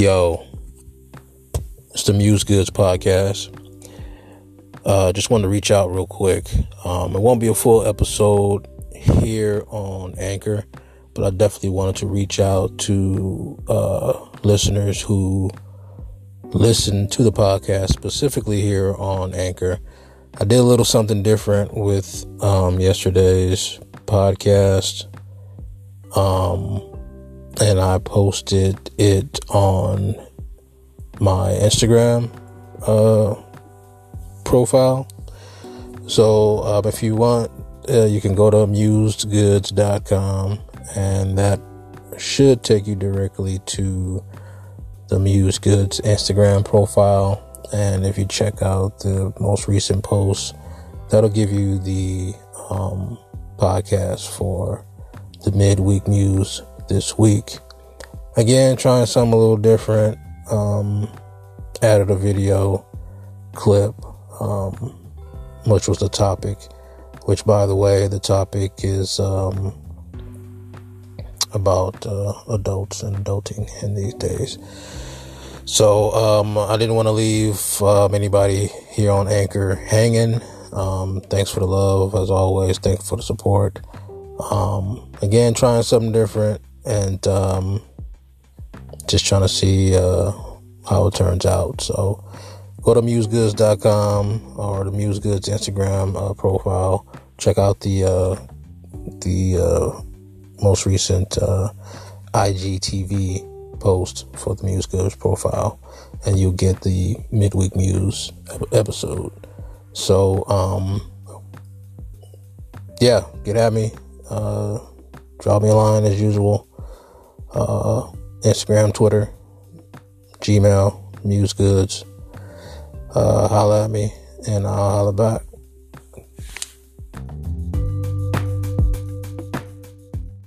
Yo, it's the Muse Goods podcast. Uh, just wanted to reach out real quick. Um, it won't be a full episode here on Anchor, but I definitely wanted to reach out to uh, listeners who listen to the podcast, specifically here on Anchor. I did a little something different with um, yesterday's podcast. Um, and I posted it on my Instagram uh, profile. So um, if you want, uh, you can go to musegoods.com and that should take you directly to the Muse Goods Instagram profile. And if you check out the most recent post, that'll give you the um, podcast for the midweek Muse this week. Again, trying something a little different. Um, added a video clip, um, which was the topic. Which, by the way, the topic is um, about uh, adults and adulting in these days. So um, I didn't want to leave um, anybody here on Anchor hanging. Um, thanks for the love, as always. Thanks for the support. Um, again, trying something different and um, just trying to see uh, how it turns out. So go to musegoods.com or the musegoods Instagram uh, profile. Check out the uh, the uh, most recent uh, IGTV post for the Muse Goods profile, and you'll get the midweek Muse episode. So, um, yeah, get at me. Uh, drop me a line as usual uh, Instagram, Twitter, Gmail, Muse Goods. Uh, holla at me and I'll holla back.